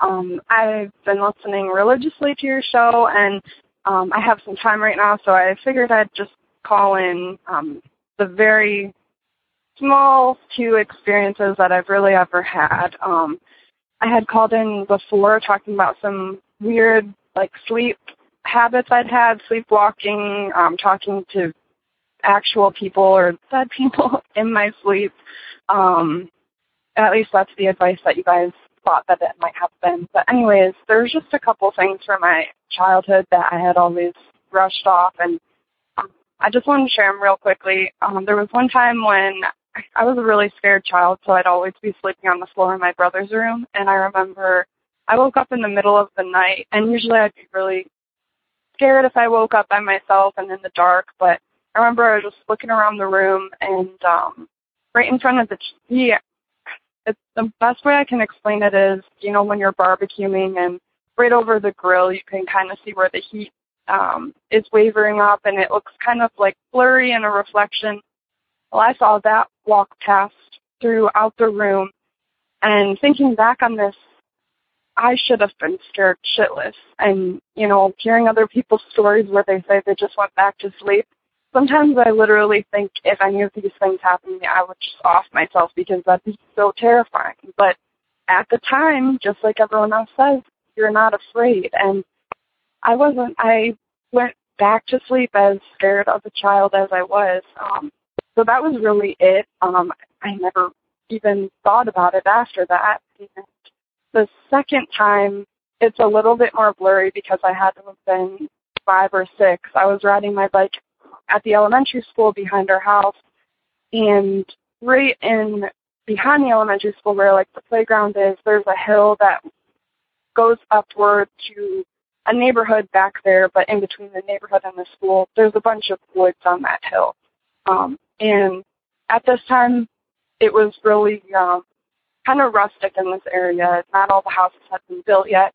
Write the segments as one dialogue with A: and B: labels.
A: Um, I've been listening religiously to your show, and um, I have some time right now, so I figured I'd just call in um, the very small two experiences that I've really ever had. Um, I had called in before talking about some weird, like, sleep habits I'd had, sleepwalking, um, talking to actual people or dead people in my sleep. Um, at least that's the advice that you guys thought that it might have been. But anyways, there's just a couple things from my childhood that I had always brushed off, and um, I just wanted to share them real quickly. Um, there was one time when I was a really scared child, so I'd always be sleeping on the floor in my brother's room, and I remember I woke up in the middle of the night, and usually I'd be really scared if I woke up by myself and in the dark, but I remember I was just looking around the room and um right in front of the TV it's the best way I can explain it is, you know, when you're barbecuing and right over the grill, you can kind of see where the heat um, is wavering up, and it looks kind of like blurry in a reflection. Well, I saw that walk past throughout the room, and thinking back on this, I should have been scared shitless. And you know, hearing other people's stories where they say they just went back to sleep, sometimes I literally think if any of these things happened to me, I would just off myself because that'd be so terrifying. But at the time, just like everyone else says, you're not afraid. And I wasn't, I went back to sleep as scared of a child as I was. Um, so that was really it. Um, I never even thought about it after that. And the second time, it's a little bit more blurry because I had to have been five or six. I was riding my bike at the elementary school behind our house. And right in behind the elementary school where like the playground is, there's a hill that goes upward to a neighborhood back there, but in between the neighborhood and the school, there's a bunch of woods on that hill. Um, and at this time, it was really um, kind of rustic in this area. Not all the houses had been built yet.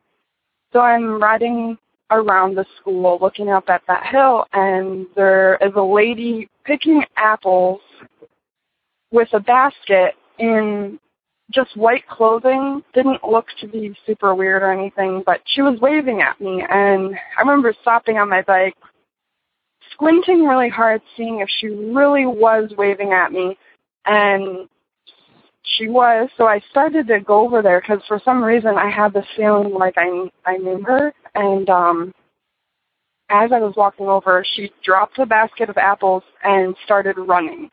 A: So I'm riding around the school looking up at that hill and there is a lady picking apples with a basket in just white clothing. Didn't look to be super weird or anything, but she was waving at me and I remember stopping on my bike, squinting really hard, seeing if she really was waving at me and she was, so I started to go over there because for some reason I had this feeling like I I knew her, and um, as I was walking over, she dropped a basket of apples and started running.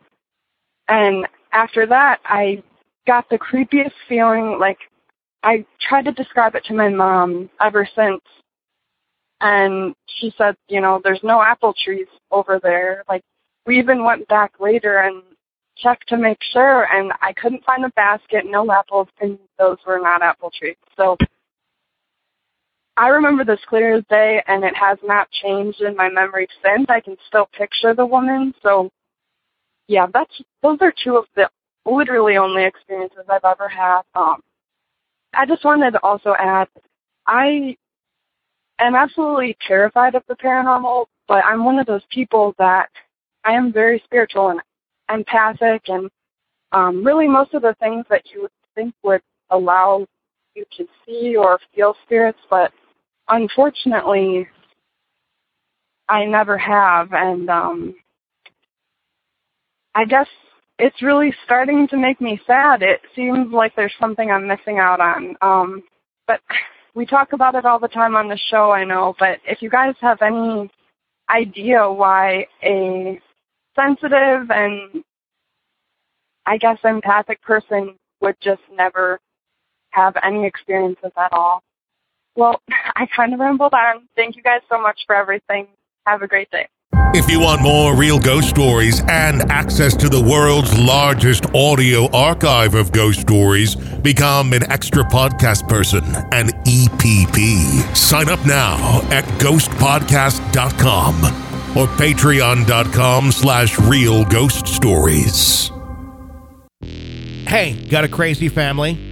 A: And after that, I got the creepiest feeling. Like I tried to describe it to my mom ever since, and she said, you know, there's no apple trees over there. Like we even went back later and checked to make sure, and I couldn't find the basket, no apples, and those were not apple trees. So I remember this clear as day, and it has not changed in my memory since. I can still picture the woman. So, yeah, that's those are two of the literally only experiences I've ever had. Um, I just wanted to also add, I am absolutely terrified of the paranormal, but I'm one of those people that I am very spiritual and empathic and um, really most of the things that you would think would allow you to see or feel spirits, but unfortunately, I never have, and um, I guess it's really starting to make me sad. It seems like there's something I'm missing out on. Um, but we talk about it all the time on the show, I know. But if you guys have any idea why a sensitive and I guess empathic person would just never have any experiences at all. Well, I kind of rambled on. Thank you guys so much for everything. Have a great day.
B: If you want more real ghost stories and access to the world's largest audio archive of ghost stories, become an extra podcast person, an EPP. Sign up now at ghostpodcast.com or patreon.com slash real ghost stories.
C: Hey, got a crazy family?